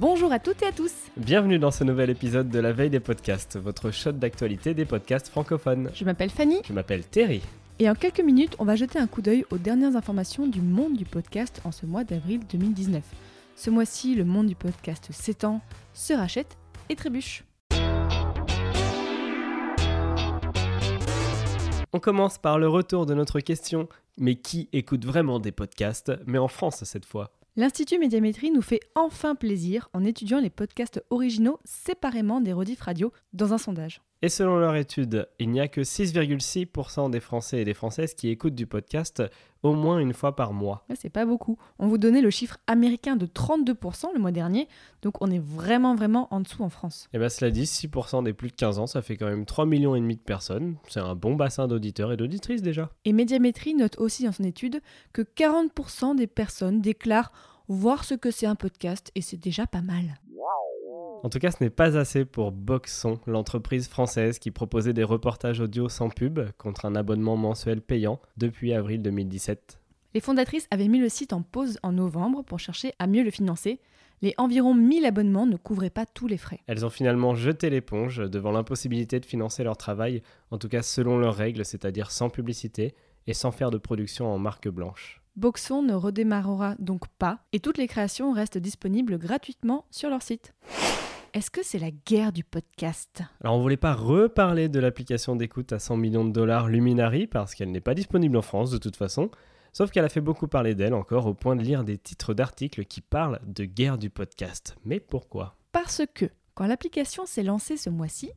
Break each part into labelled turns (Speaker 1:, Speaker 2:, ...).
Speaker 1: Bonjour à toutes et à tous
Speaker 2: Bienvenue dans ce nouvel épisode de La Veille des podcasts, votre shot d'actualité des podcasts francophones.
Speaker 1: Je m'appelle Fanny
Speaker 2: Je m'appelle Terry.
Speaker 1: et en quelques minutes, on va jeter un coup d'œil aux dernières informations du monde du podcast en ce mois d'avril 2019. Ce mois-ci, le monde du podcast s'étend, se rachète et trébuche.
Speaker 2: On commence par le retour de notre question mais qui écoute vraiment des podcasts, mais en France cette fois
Speaker 1: L'Institut Médiamétrie nous fait enfin plaisir en étudiant les podcasts originaux séparément des rediff radio dans un sondage.
Speaker 2: Et selon leur étude, il n'y a que 6,6% des Français et des Françaises qui écoutent du podcast au moins une fois par mois.
Speaker 1: C'est pas beaucoup. On vous donnait le chiffre américain de 32% le mois dernier, donc on est vraiment vraiment en dessous en France.
Speaker 2: Et bien cela dit, 6% des plus de 15 ans, ça fait quand même 3 millions et demi de personnes. C'est un bon bassin d'auditeurs et d'auditrices déjà.
Speaker 1: Et Médiamétrie note aussi dans son étude que 40% des personnes déclarent voir ce que c'est un podcast et c'est déjà pas mal.
Speaker 2: En tout cas, ce n'est pas assez pour Boxon, l'entreprise française qui proposait des reportages audio sans pub contre un abonnement mensuel payant depuis avril 2017.
Speaker 1: Les fondatrices avaient mis le site en pause en novembre pour chercher à mieux le financer. Les environ 1000 abonnements ne couvraient pas tous les frais.
Speaker 2: Elles ont finalement jeté l'éponge devant l'impossibilité de financer leur travail, en tout cas selon leurs règles, c'est-à-dire sans publicité et sans faire de production en marque blanche.
Speaker 1: Boxon ne redémarrera donc pas et toutes les créations restent disponibles gratuitement sur leur site. Est-ce que c'est la guerre du podcast?
Speaker 2: Alors on voulait pas reparler de l'application d'écoute à 100 millions de dollars Luminary parce qu'elle n'est pas disponible en France de toute façon, sauf qu'elle a fait beaucoup parler d'elle encore au point de lire des titres d'articles qui parlent de guerre du podcast. Mais pourquoi?
Speaker 1: Parce que, quand l'application s'est lancée ce mois-ci,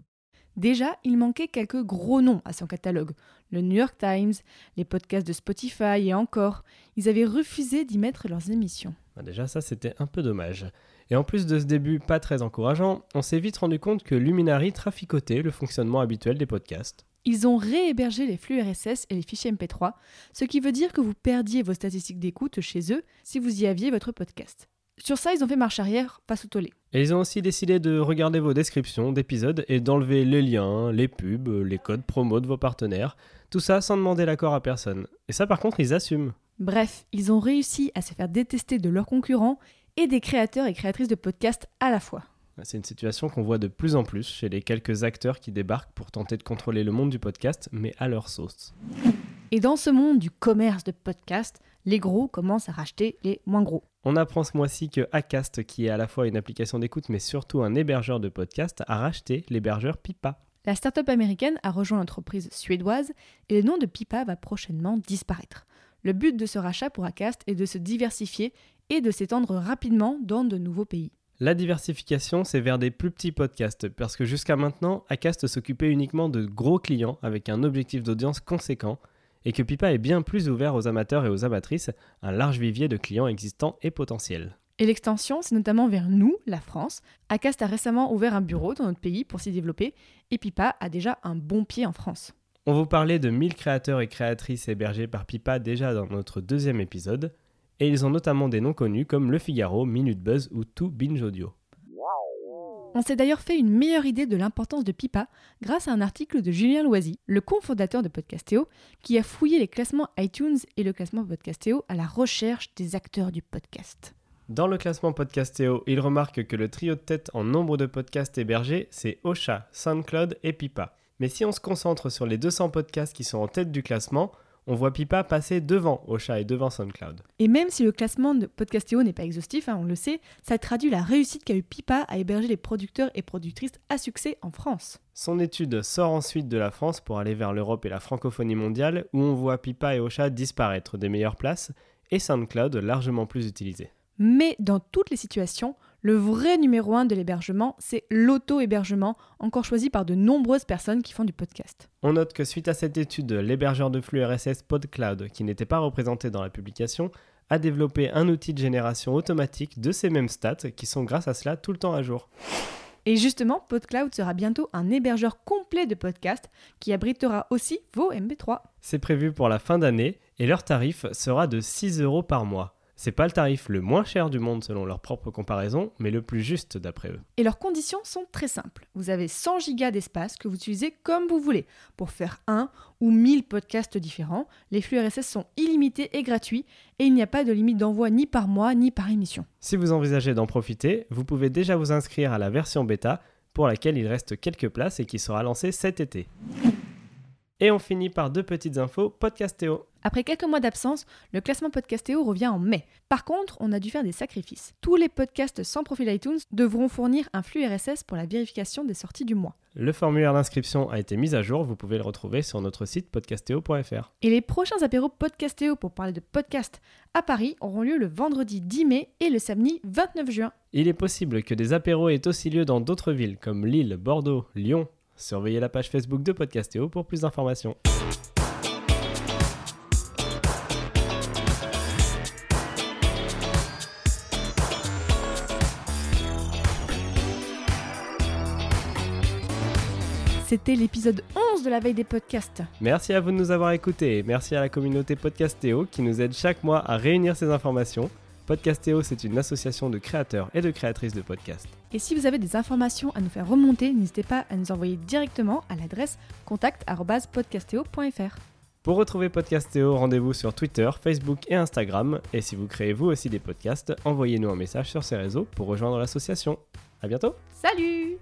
Speaker 1: déjà il manquait quelques gros noms à son catalogue. Le New York Times, les podcasts de Spotify et encore, ils avaient refusé d'y mettre leurs émissions.
Speaker 2: Bah, Déjà ça c'était un peu dommage. Et en plus de ce début pas très encourageant, on s'est vite rendu compte que Luminary traficotait le fonctionnement habituel des podcasts.
Speaker 1: Ils ont réhébergé les flux RSS et les fichiers MP3, ce qui veut dire que vous perdiez vos statistiques d'écoute chez eux si vous y aviez votre podcast. Sur ça, ils ont fait marche arrière face au tollé.
Speaker 2: Et ils ont aussi décidé de regarder vos descriptions d'épisodes et d'enlever les liens, les pubs, les codes promo de vos partenaires, tout ça sans demander l'accord à personne. Et ça par contre, ils assument.
Speaker 1: Bref, ils ont réussi à se faire détester de leurs concurrents et des créateurs et créatrices de podcasts à la fois.
Speaker 2: C'est une situation qu'on voit de plus en plus chez les quelques acteurs qui débarquent pour tenter de contrôler le monde du podcast, mais à leur sauce.
Speaker 1: Et dans ce monde du commerce de podcasts, les gros commencent à racheter les moins gros.
Speaker 2: On apprend ce mois-ci que Acast, qui est à la fois une application d'écoute mais surtout un hébergeur de podcasts, a racheté l'hébergeur Pipa.
Speaker 1: La start-up américaine a rejoint l'entreprise suédoise et le nom de Pipa va prochainement disparaître. Le but de ce rachat pour Acast est de se diversifier et de s'étendre rapidement dans de nouveaux pays.
Speaker 2: La diversification, c'est vers des plus petits podcasts, parce que jusqu'à maintenant, Acast s'occupait uniquement de gros clients avec un objectif d'audience conséquent, et que Pipa est bien plus ouvert aux amateurs et aux amatrices, un large vivier de clients existants et potentiels.
Speaker 1: Et l'extension, c'est notamment vers nous, la France. Acast a récemment ouvert un bureau dans notre pays pour s'y développer, et Pipa a déjà un bon pied en France.
Speaker 2: On vous parlait de 1000 créateurs et créatrices hébergés par Pipa déjà dans notre deuxième épisode, et ils ont notamment des noms connus comme Le Figaro, Minute Buzz ou Tout Binge Audio.
Speaker 1: On s'est d'ailleurs fait une meilleure idée de l'importance de Pipa grâce à un article de Julien Loisy, le cofondateur de Podcastéo, qui a fouillé les classements iTunes et le classement Podcastéo à la recherche des acteurs du podcast.
Speaker 2: Dans le classement Podcastéo, il remarque que le trio de tête en nombre de podcasts hébergés, c'est Ocha, SoundCloud et Pipa. Mais si on se concentre sur les 200 podcasts qui sont en tête du classement, on voit Pipa passer devant Ocha et devant SoundCloud.
Speaker 1: Et même si le classement de Podcastéo n'est pas exhaustif, hein, on le sait, ça traduit la réussite qu'a eu Pipa à héberger les producteurs et productrices à succès en France.
Speaker 2: Son étude sort ensuite de la France pour aller vers l'Europe et la francophonie mondiale, où on voit Pipa et Ocha disparaître des meilleures places, et SoundCloud largement plus utilisé.
Speaker 1: Mais dans toutes les situations, le vrai numéro un de l'hébergement, c'est l'auto-hébergement, encore choisi par de nombreuses personnes qui font du podcast.
Speaker 2: On note que suite à cette étude, l'hébergeur de flux RSS PodCloud, qui n'était pas représenté dans la publication, a développé un outil de génération automatique de ces mêmes stats qui sont grâce à cela tout le temps à jour.
Speaker 1: Et justement, PodCloud sera bientôt un hébergeur complet de podcasts qui abritera aussi vos MP3.
Speaker 2: C'est prévu pour la fin d'année et leur tarif sera de 6 euros par mois. C'est pas le tarif le moins cher du monde selon leur propre comparaison, mais le plus juste d'après eux.
Speaker 1: Et leurs conditions sont très simples. Vous avez 100 gigas d'espace que vous utilisez comme vous voulez pour faire un ou 1000 podcasts différents. Les flux RSS sont illimités et gratuits et il n'y a pas de limite d'envoi ni par mois ni par émission.
Speaker 2: Si vous envisagez d'en profiter, vous pouvez déjà vous inscrire à la version bêta pour laquelle il reste quelques places et qui sera lancée cet été. Et on finit par deux petites infos Podcastéo.
Speaker 1: Après quelques mois d'absence, le classement Podcastéo revient en mai. Par contre, on a dû faire des sacrifices. Tous les podcasts sans profil iTunes devront fournir un flux RSS pour la vérification des sorties du mois.
Speaker 2: Le formulaire d'inscription a été mis à jour, vous pouvez le retrouver sur notre site podcastéo.fr.
Speaker 1: Et les prochains apéros Podcastéo pour parler de podcast à Paris auront lieu le vendredi 10 mai et le samedi 29 juin.
Speaker 2: Il est possible que des apéros aient aussi lieu dans d'autres villes comme Lille, Bordeaux, Lyon, Surveillez la page Facebook de Podcastéo pour plus d'informations.
Speaker 1: C'était l'épisode 11 de la veille des podcasts.
Speaker 2: Merci à vous de nous avoir écoutés. Merci à la communauté Podcastéo qui nous aide chaque mois à réunir ces informations. Podcastéo, c'est une association de créateurs et de créatrices de podcasts.
Speaker 1: Et si vous avez des informations à nous faire remonter, n'hésitez pas à nous envoyer directement à l'adresse contact.podcastéo.fr.
Speaker 2: Pour retrouver Podcastéo, rendez-vous sur Twitter, Facebook et Instagram. Et si vous créez vous aussi des podcasts, envoyez-nous un message sur ces réseaux pour rejoindre l'association. À bientôt
Speaker 1: Salut